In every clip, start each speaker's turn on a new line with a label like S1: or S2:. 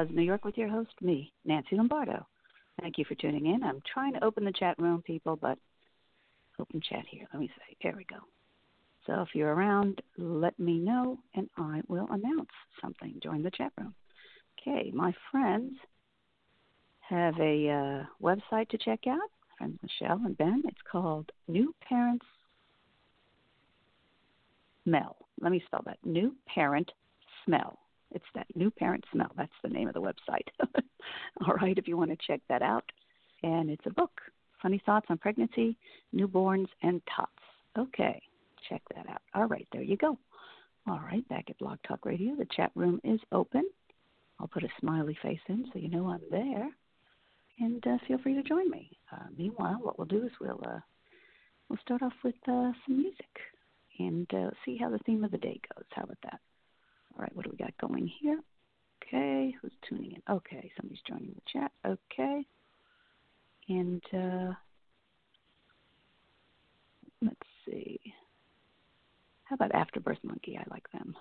S1: Buzz New York with your host, me, Nancy Lombardo. Thank you for tuning in. I'm trying to open the chat room, people, but open chat here. Let me see. there we go. So if you're around, let me know and I will announce something. Join the chat room. Okay, my friends have a uh, website to check out. Friends Michelle and Ben. It's called New Parents Smell. Let me spell that. New Parent Smell. It's that New Parent Smell. That's the name of the website. All right, if you want to check that out. And it's a book. Funny thoughts on pregnancy, newborns, and tots. Okay, check that out. All right, there you go. All right, back at Blog Talk Radio, the chat room is open. I'll put a smiley face in so you know I'm there. And uh, feel free to join me. Uh, meanwhile, what we'll do is we'll uh, we'll start off with uh, some music and uh, see how the theme of the day goes. How about that? All right, what do we got going here? Okay, who's tuning in? Okay, somebody's joining the chat. Okay, and uh, let's see. How about Afterbirth Monkey? I like them.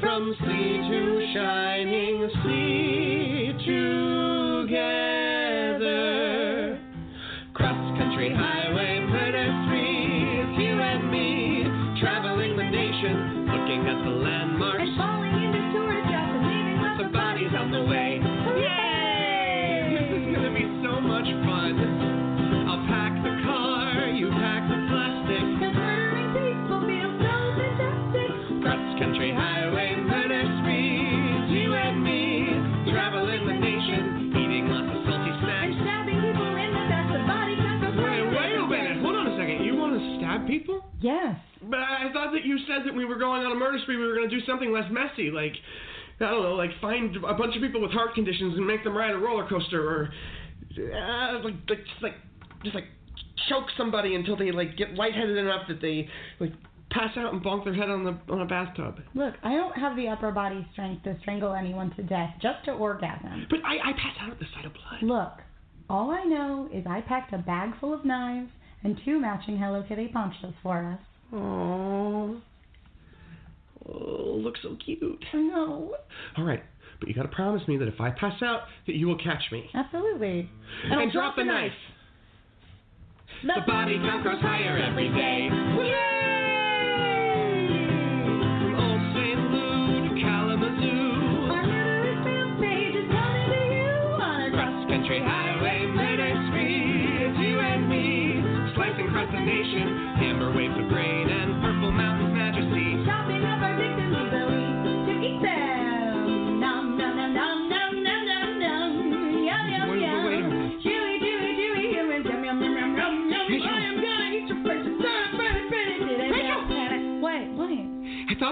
S2: From
S3: sea to shining thought that you said that we were going on a murder spree. We were going to do something less messy, like I don't know, like find a bunch of people with heart conditions and make them ride a roller coaster, or uh, like, like just like just like choke somebody until they like get lightheaded enough that they like pass out and bonk their head on the on a bathtub.
S4: Look, I don't have the upper body strength to strangle anyone to death just to orgasm.
S3: But I I pass out at the sight of blood.
S4: Look, all I know is I packed a bag full of knives and two matching Hello Kitty ponchos for us.
S3: Aww. Oh, looks so cute.
S4: No.
S3: All right, but you got to promise me that if I pass out, that you will catch me.
S4: Absolutely.
S3: And,
S4: I'll
S3: drop the knife.
S4: The,
S3: The body count grows higher every day. From Old St. Lou to Kalamazoo.
S5: Our murderous film is coming to you on a
S3: Cross country highway murder spree. It's you and me. Slicing across the nation.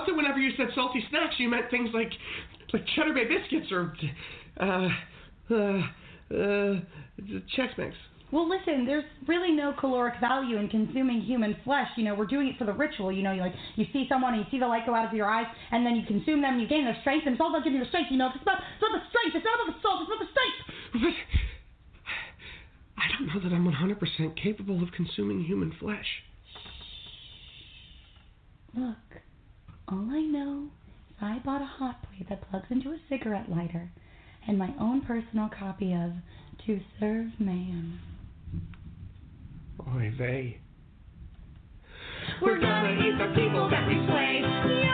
S3: Thought that whenever you said salty snacks, you meant things like like Cheddar Bay biscuits or uh uh uh Chex Mix.
S4: Well, listen, there's really no caloric value in consuming human flesh. You know, we're doing it for the ritual. You know, you like you see someone and you see the light go out of your eyes, and then you consume them, and you gain their strength, and it's all about giving you the strength. You know, it's about, it's about the strength. It's not about the salt. It's about the strength.
S3: But I don't know that I'm 100% capable of consuming human flesh.
S4: Look, all I know is I bought a hot plate that plugs into a cigarette lighter, and my own personal copy of To Serve Man.
S3: Oy vey.
S5: We're gonna eat the people that we slay.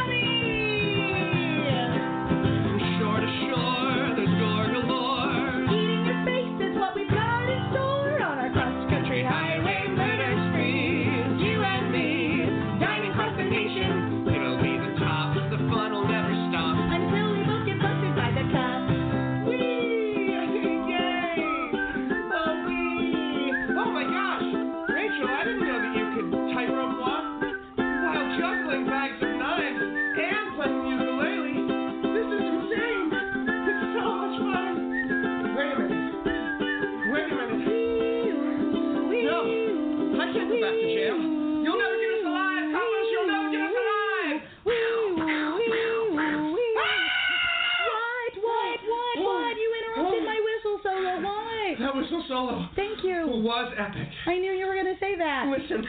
S4: Solo. Thank you.
S3: It was epic.
S4: I knew you were going to say that.
S3: Listen,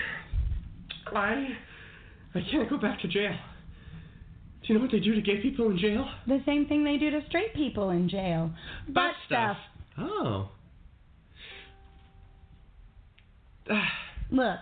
S3: I I can't go back to jail. Do you know what they do to gay people in jail?
S4: The same thing they do to straight people in jail. Butt stuff.
S3: Oh. Ah,
S4: Look,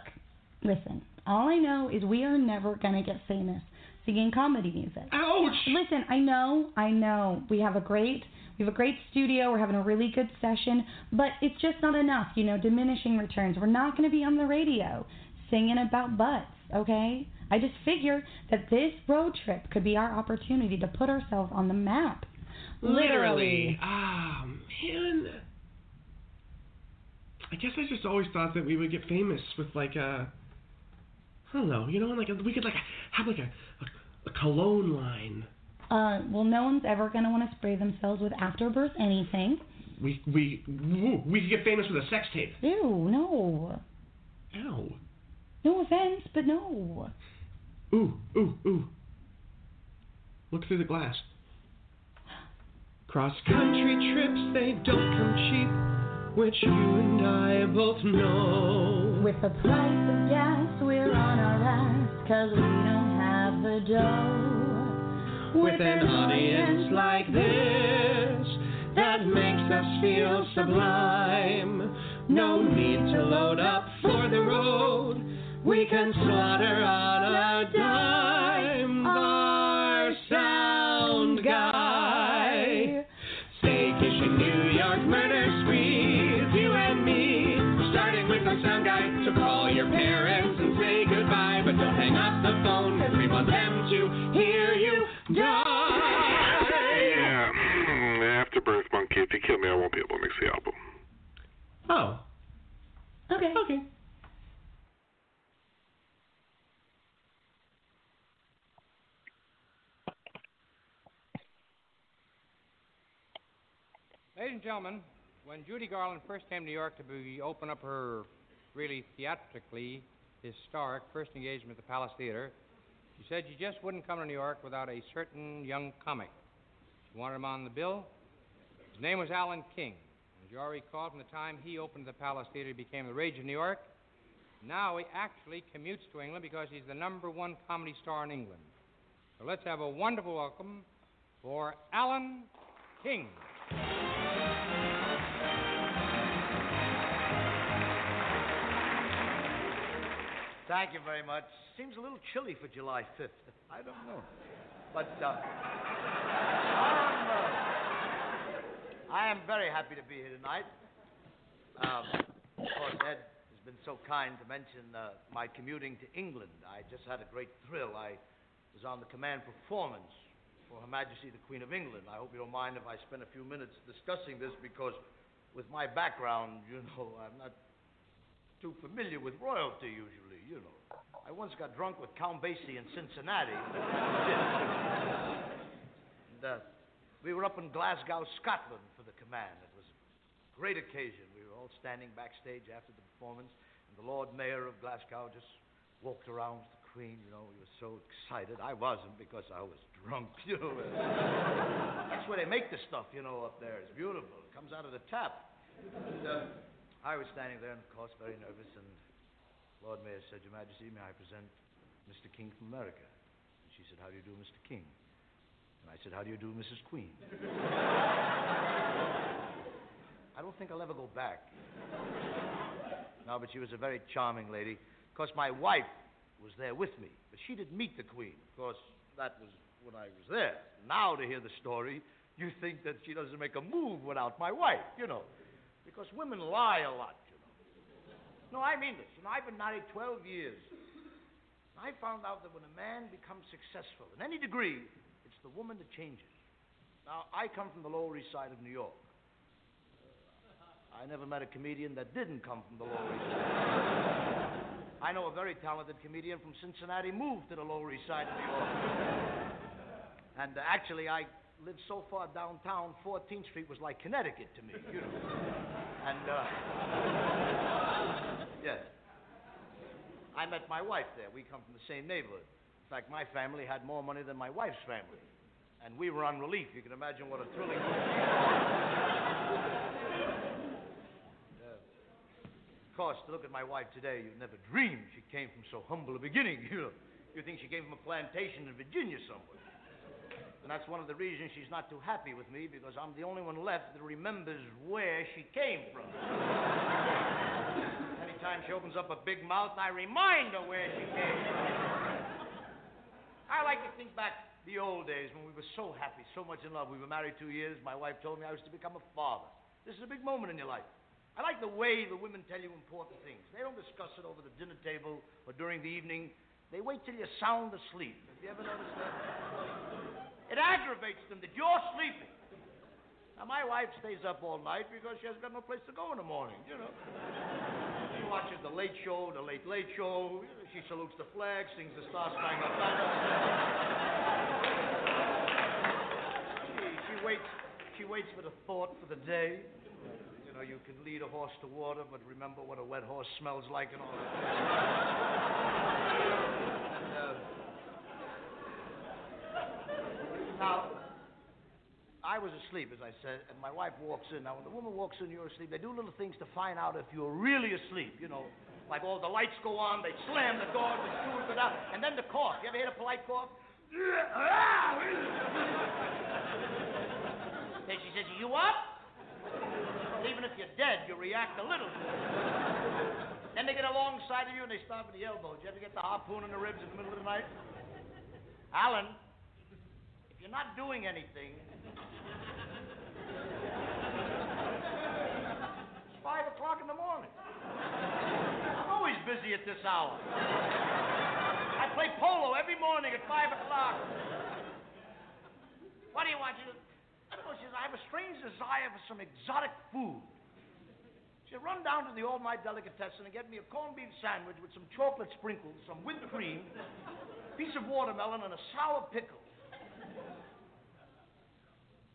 S4: Listen, all I know is we are never gonna get famous singing comedy music.
S3: Ouch!
S4: Listen, I know, I know. We have a great we have a great studio, we're having a really good session, but it's just not enough, you know, diminishing returns. We're not gonna be on the radio singing about butts, okay? I just figure that this road trip could be our opportunity to put ourselves on the map.
S3: Literally. Ah, man. I guess I just always thought that we would get famous with like a, I don't know, you know, like a, we could like have like a, a, a cologne line.
S4: Uh, well, no one's ever gonna want to spray themselves with afterbirth anything.
S3: We we woo, we could get famous with a sex tape.
S4: Ew, no.
S3: Ow.
S4: No offense, but no.
S3: Ooh ooh ooh. Look through the glass. Cross country trips they don't come cheap, which you and I both know.
S4: With the price of gas, we're on our ass, cause we don't have the dough.
S3: With an audience like this that makes us feel sublime. No need to load up for the road. We can slaughter on a dime.
S6: Kill me, I won't be able to mix the album.
S3: Oh,
S4: Okay.
S3: okay.
S7: Ladies and gentlemen, when Judy Garland first came to New York to be open up her really theatrically historic first engagement at the Palace Theater, she said she just wouldn't come to New York without a certain young comic. She wanted him on the bill. His name was Alan King. As you all recall, from the time he opened the Palace Theater, he became the rage of New York. Now he actually commutes to England because he's the number one comedy star in England. So let's have a wonderful welcome for Alan King.
S8: Thank you very much. Seems a little chilly for July 5th. I don't know. But uh, I'm, I am very happy to be here tonight. Um, of course, Ed has been so kind to mention uh, my commuting to England. I just had a great thrill. I was on the command performance for Her Majesty the Queen of England. I hope you don't mind if I spend a few minutes discussing this because, with my background, you know, I'm not too familiar with royalty usually, you know. I once got drunk with Count Basie in Cincinnati. and, uh, we were up in Glasgow, Scotland for the command. It was a great occasion. We were all standing backstage after the performance, and the Lord Mayor of Glasgow just walked around with the Queen, you know. We were so excited. I wasn't because I was drunk, you know. That's where they make the stuff, you know, up there. It's beautiful. It comes out of the tap. And, uh, I was standing there, and of course, very nervous, and Lord Mayor said, Your Majesty, may I present Mr. King from America? And she said, How do you do, Mr. King? And I said, How do you do, Mrs. Queen? I don't think I'll ever go back. No, but she was a very charming lady. Of course, my wife was there with me, but she didn't meet the Queen. Of course, that was when I was there. Now, to hear the story, you think that she doesn't make a move without my wife, you know. Because women lie a lot, you know. No, I mean this. You know, I've been married 12 years. And I found out that when a man becomes successful in any degree, it's the woman that changes. Now, I come from the Lower East Side of New York. I never met a comedian that didn't come from the Lower East Side. I know a very talented comedian from Cincinnati moved to the Lower East Side of New York. And uh, actually, I lived so far downtown, 14th Street was like Connecticut to me, you know. And, uh, yes. I met my wife there. We come from the same neighborhood. In fact, my family had more money than my wife's family. And we were on relief. You can imagine what a thrilling. To look at my wife today, you'd never dream she came from so humble a beginning, you. You think she came from a plantation in Virginia somewhere. And that's one of the reasons she's not too happy with me, because I'm the only one left that remembers where she came from. Any time she opens up a big mouth, I remind her where she came from. I like to think back the old days when we were so happy, so much in love. We were married two years. My wife told me I was to become a father. This is a big moment in your life. I like the way the women tell you important things. They don't discuss it over the dinner table or during the evening. They wait till you're sound asleep. Have you ever noticed that? It aggravates them that you're sleeping. Now, my wife stays up all night because she has got no place to go in the morning, you know. She watches the late show, the late late show. She salutes the flag, sings the Star Spangled Banner. She, she waits. She waits for the thought for the day. You know, you can lead a horse to water, but remember what a wet horse smells like and all that. Uh, now, I was asleep, as I said, and my wife walks in. Now, when the woman walks in, you're asleep. They do little things to find out if you're really asleep. You know, like all the lights go on, they slam the door, the screws go down, and then the cough. You ever hear a polite cough? then she says, "Are you up?" Well, even if you're dead, you react a little. then they get alongside of you and they stop at the elbow. Did you ever get the harpoon in the ribs in the middle of the night? Alan, if you're not doing anything, it's five o'clock in the morning. I'm always busy at this hour. I play polo every morning at five o'clock. What do you want? You I She says, I have a strange desire for some exotic food. She said, run down to the All Night Delicatessen and get me a corned beef sandwich with some chocolate sprinkles, some whipped cream, a piece of watermelon, and a sour pickle.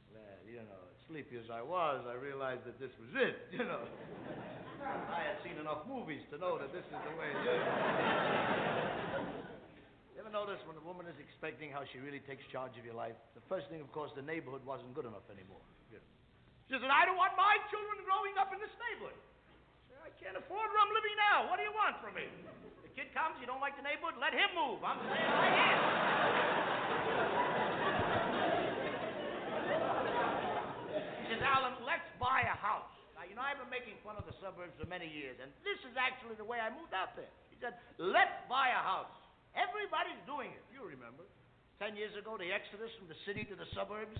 S8: Well, you know, sleepy as I was, I realized that this was it, you know. I had seen enough movies to know that this is the way it is. Ever notice when a woman is expecting how she really takes charge of your life? The first thing, of course, the neighborhood wasn't good enough anymore. She said, I don't want my children growing up in this neighborhood. I said, I can't afford where I'm living now. What do you want from me? The kid comes, you don't like the neighborhood, let him move. I'm saying I am. She says, Alan, let's buy a house. Now, you know, I've been making fun of the suburbs for many years, and this is actually the way I moved out there. He said, let's buy a house. Everybody's doing it. You remember. Ten years ago, the exodus from the city to the suburbs.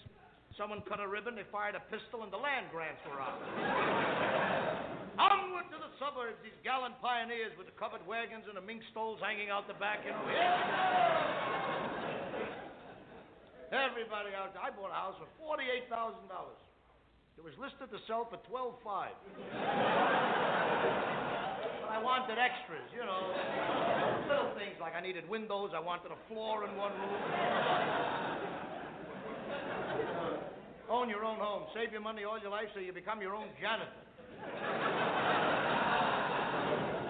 S8: Someone cut a ribbon, they fired a pistol, and the land grants were out. Onward to the suburbs, these gallant pioneers with the covered wagons and the mink stoles hanging out the back, know. Everybody out there. I bought a house for forty-eight thousand dollars. It was listed to sell for twelve-five. But I wanted extras, you know. Little things like I needed windows, I wanted a floor in one room. Own your own home. Save your money all your life so you become your own janitor.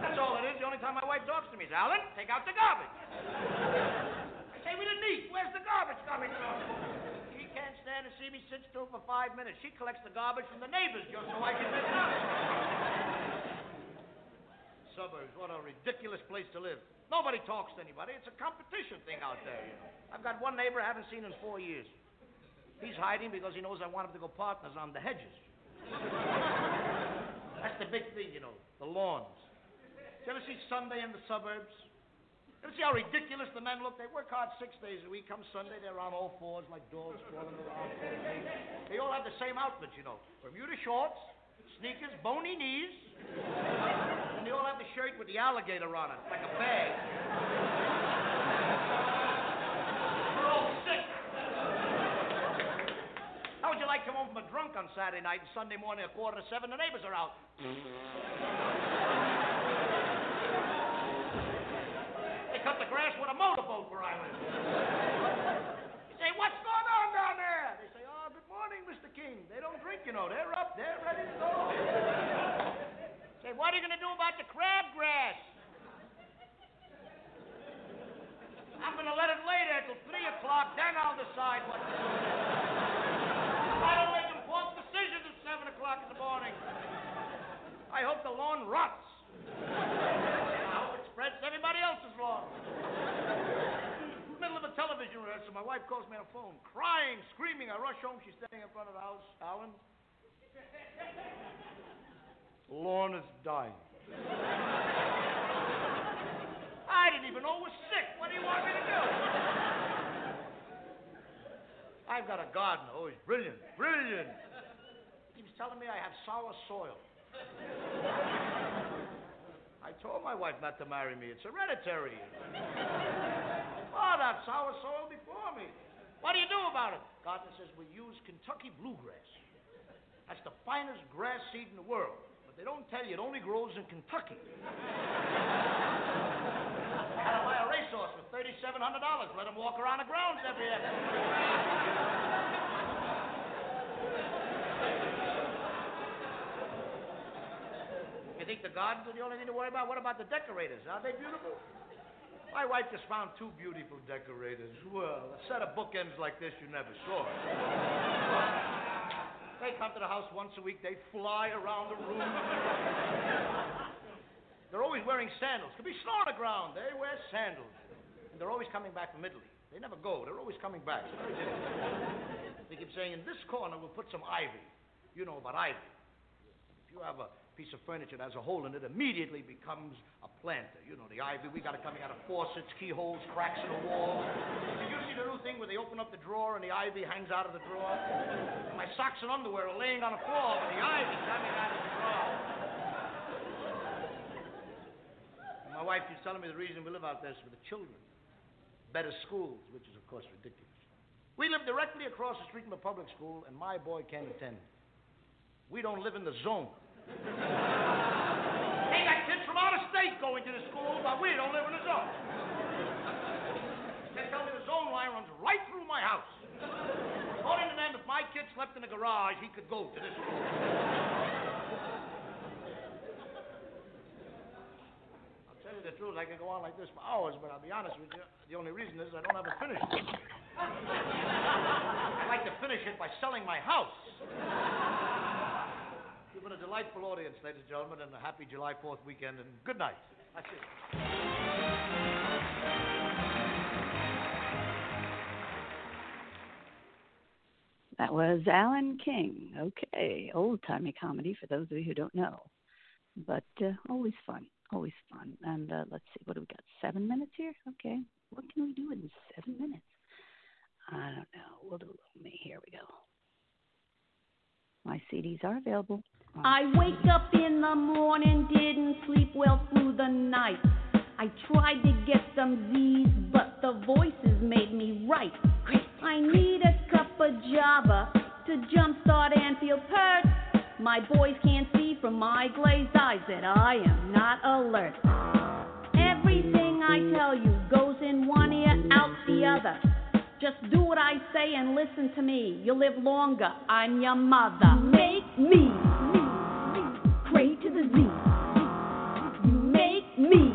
S8: That's all it is. The only time my wife talks to me is, Alan, take out the garbage. I say we didn't eat. Where's the garbage coming from? She can't stand to see me sit still for five minutes. She collects the garbage from the neighbors just so I can pick it up. Suburbs, what a ridiculous place to live. Nobody talks to anybody. It's a competition thing out there, you know. I've got one neighbor I haven't seen in four years. He's hiding because he knows I want him to go partners on the hedges. That's the big thing, you know, the lawns. You ever see Sunday in the suburbs? You ever see how ridiculous the men look? They work hard six days a week. Come Sunday, they're on all fours like dogs crawling around. They all have the same outfit, you know. Bermuda shorts, sneakers, bony knees, and they all have the shirt with the alligator on it, like a bag. They're all sick. How would you like to come home from a drunk on Saturday night and Sunday morning at quarter to seven, the neighbors are out? They cut the grass with a motorboat where I live. You say, what's going on down there? They say, oh, good morning, Mr. King. They don't drink, you know. They're up. They're ready to go. Say, what are you going to do about the crabgrass? I'm going to let it lay there till 3 o'clock, then I'll decide what to do. I don't make important decisions at 7 o'clock in the morning. I hope the lawn rots. I hope it spreads to everybody else's lawn. Middle of a television rehearsal, my wife calls me on the phone, crying, screaming. I rush home. She's standing in front of is dying. I didn't even know it was sick. What do you want me to do? I've got a gardener. Oh, he's brilliant. Brilliant. He was telling me I have sour soil. I told my wife not to marry me. It's hereditary. Oh, that sour soil before me. What do you do about it? Gardener says we use Kentucky bluegrass. That's the finest grass seed in the world. They don't tell you it only grows in Kentucky. Gotta buy a racehorse for thirty-seven hundred dollars. Let him walk around the grounds every afternoon. You think the gardens are the only thing to worry about? What about the decorators? Are they beautiful? My wife just found two beautiful decorators. Well, a set of bookends like this you never saw. They come to the house once a week. They fly around the room. They're always wearing sandals. Could be snow on the ground. They wear sandals. And they're always coming back from Italy. They never go. They're always coming back. They keep saying, in this corner, we'll put some ivy. You know about ivy. If you have a piece of furniture that has a hole in it, immediately becomes a planter. You know, the ivy, we got it coming out of faucets, keyholes, cracks in the wall. Did you see the new thing where they open up the drawer and the ivy hangs out of the drawer? Socks and underwear are laying on the floor with the ivy coming out of the drawer. And my wife keeps telling me the reason we live out there is for the children. Better schools, which is, of course, ridiculous. We live directly across the street from a public school, and my boy can't attend. We don't live in the zone. They got kids from out of state going to the school, but we don't live in the zone. They tell me the zone line runs right through my house. According to them, if my kid slept in the garage, he could go to this school. I'll tell you the truth, I could go on like this for hours, but I'll be honest with you, the only reason is I don't have it finished. I'd like to finish it by selling my house. You've been a delightful audience, ladies and gentlemen, and a happy July 4th weekend, and good night. That's it.
S9: That was Alan King. Okay, old timey comedy for those of you who don't know, but uh, always fun, always fun. And uh, let's see, what do we got? Seven minutes here. Okay, what can we do in seven minutes? I don't know. We'll do a little me. Here we go. My CDs are available.
S10: I wake up in the morning, didn't sleep well through the night. I tried to get some Z's, but the voices made me right. I need a cup of Java to jumpstart and feel pert. My boys can't see from my glazed eyes that I am not alert. Everything I tell you goes in one ear, out the other. Just do what I say and listen to me. You'll live longer. I'm your mother. Make me, me, me, pray to the Z. Make me,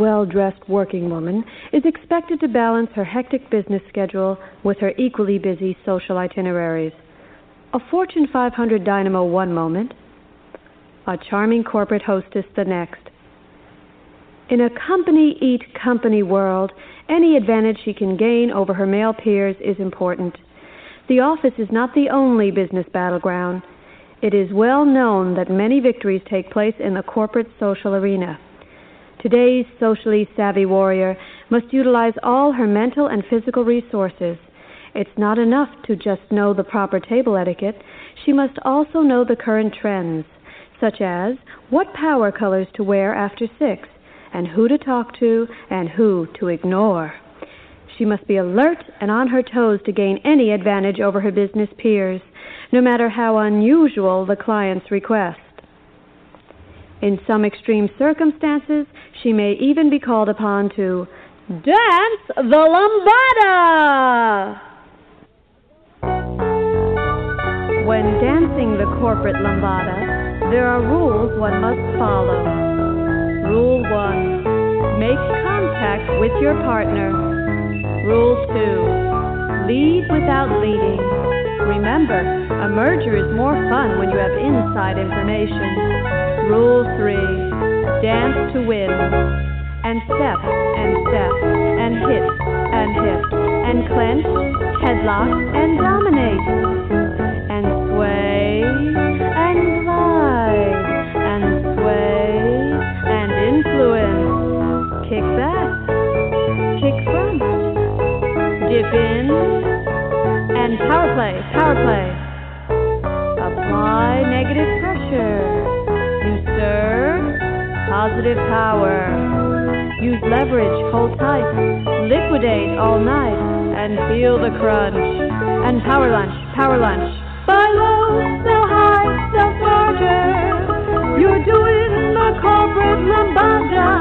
S11: well dressed working woman is expected to balance her hectic business schedule with her equally busy social itineraries. A Fortune 500 dynamo one moment, a charming corporate hostess the next. In a company eat company world, any advantage she can gain over her male peers is important. The office is not the only business battleground. It is well known that many victories take place in the corporate social arena. Today's socially savvy warrior must utilize all her mental and physical resources. It's not enough to just know the proper table etiquette, she must also know the current trends, such as what power colors to wear after six, and who to talk to and who to ignore. She must be alert and on her toes to gain any advantage over her business peers, no matter how unusual the client's request. In some extreme circumstances, she may even be called upon to dance the lambada. When dancing the corporate lambada, there are rules one must follow. Rule 1 Make contact with your partner. Rule 2 Lead without leading. Remember, a merger is more fun when you have inside information. Rule 3 Dance to win. And step and step and hit and hit and clench, headlock and dominate. And sway and glide and sway and influence. Kick back, kick front, dip in, and power play, power play. Positive power. Use leverage, hold tight, liquidate all night, and feel the crunch. And power lunch, power lunch. Buy low, sell high, sell farther. You're doing the corporate lambada.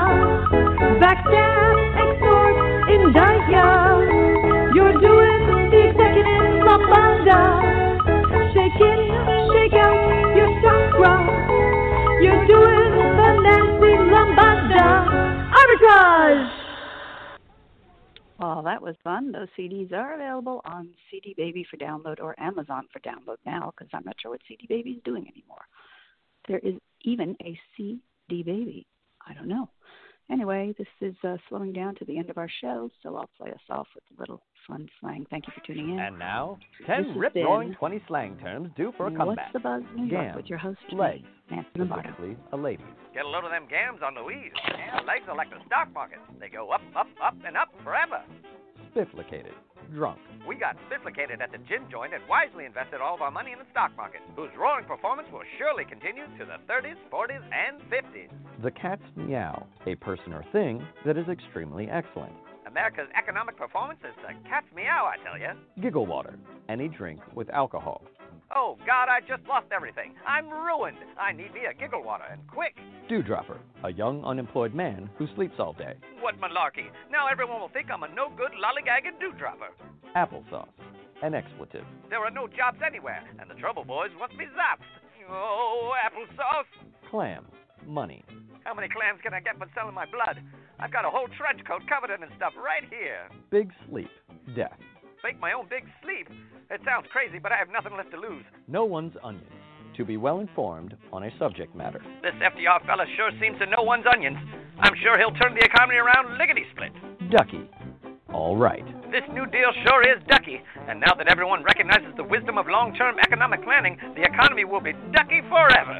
S11: Backstab, extort, indict ya. Arbitrage!
S9: Well, that was fun. Those CDs are available on CD Baby for download or Amazon for download now because I'm not sure what CD Baby is doing anymore. There is even a CD Baby. I don't know. Anyway, this is uh, slowing down to the end of our show, so I'll play us off with a little fun slang. Thank you for tuning in.
S12: And now, 10 rip roaring 20 slang terms due for a comeback.
S9: What's the Buzz New York with your host,
S12: legs,
S9: Nancy Lombardo.
S12: a lady.
S13: Get a load of them gams on Louise. Yeah, legs are like the stock market. They go up, up, up, and up forever.
S12: Spifflicated, drunk.
S13: We got spifflicated at the gin joint and wisely invested all of our money in the stock market, whose roaring performance will surely continue to the 30s, 40s, and 50s.
S12: The cat's meow, a person or thing that is extremely excellent.
S13: America's economic performance is the cat's meow, I tell you.
S12: Giggle water, any drink with alcohol.
S13: Oh, God, I just lost everything. I'm ruined. I need me a giggle water, and quick.
S12: Dewdropper, a young unemployed man who sleeps all day.
S13: What malarkey. Now everyone will think I'm a no good lollygagging dewdropper.
S12: Applesauce, an expletive.
S13: There are no jobs anywhere, and the trouble boys want me zapped. Oh, applesauce.
S12: Clams, money.
S13: How many clams can I get for selling my blood? I've got a whole trench coat covered in and stuff right here.
S12: Big sleep, death.
S13: Make my own big sleep. It sounds crazy, but I have nothing left to lose.
S12: Know one's onions. To be well informed on a subject matter.
S13: This FDR fella sure seems to know one's onions. I'm sure he'll turn the economy around lickety split.
S12: Ducky. All right.
S13: This New Deal sure is ducky, and now that everyone recognizes the wisdom of long term economic planning, the economy will be ducky forever.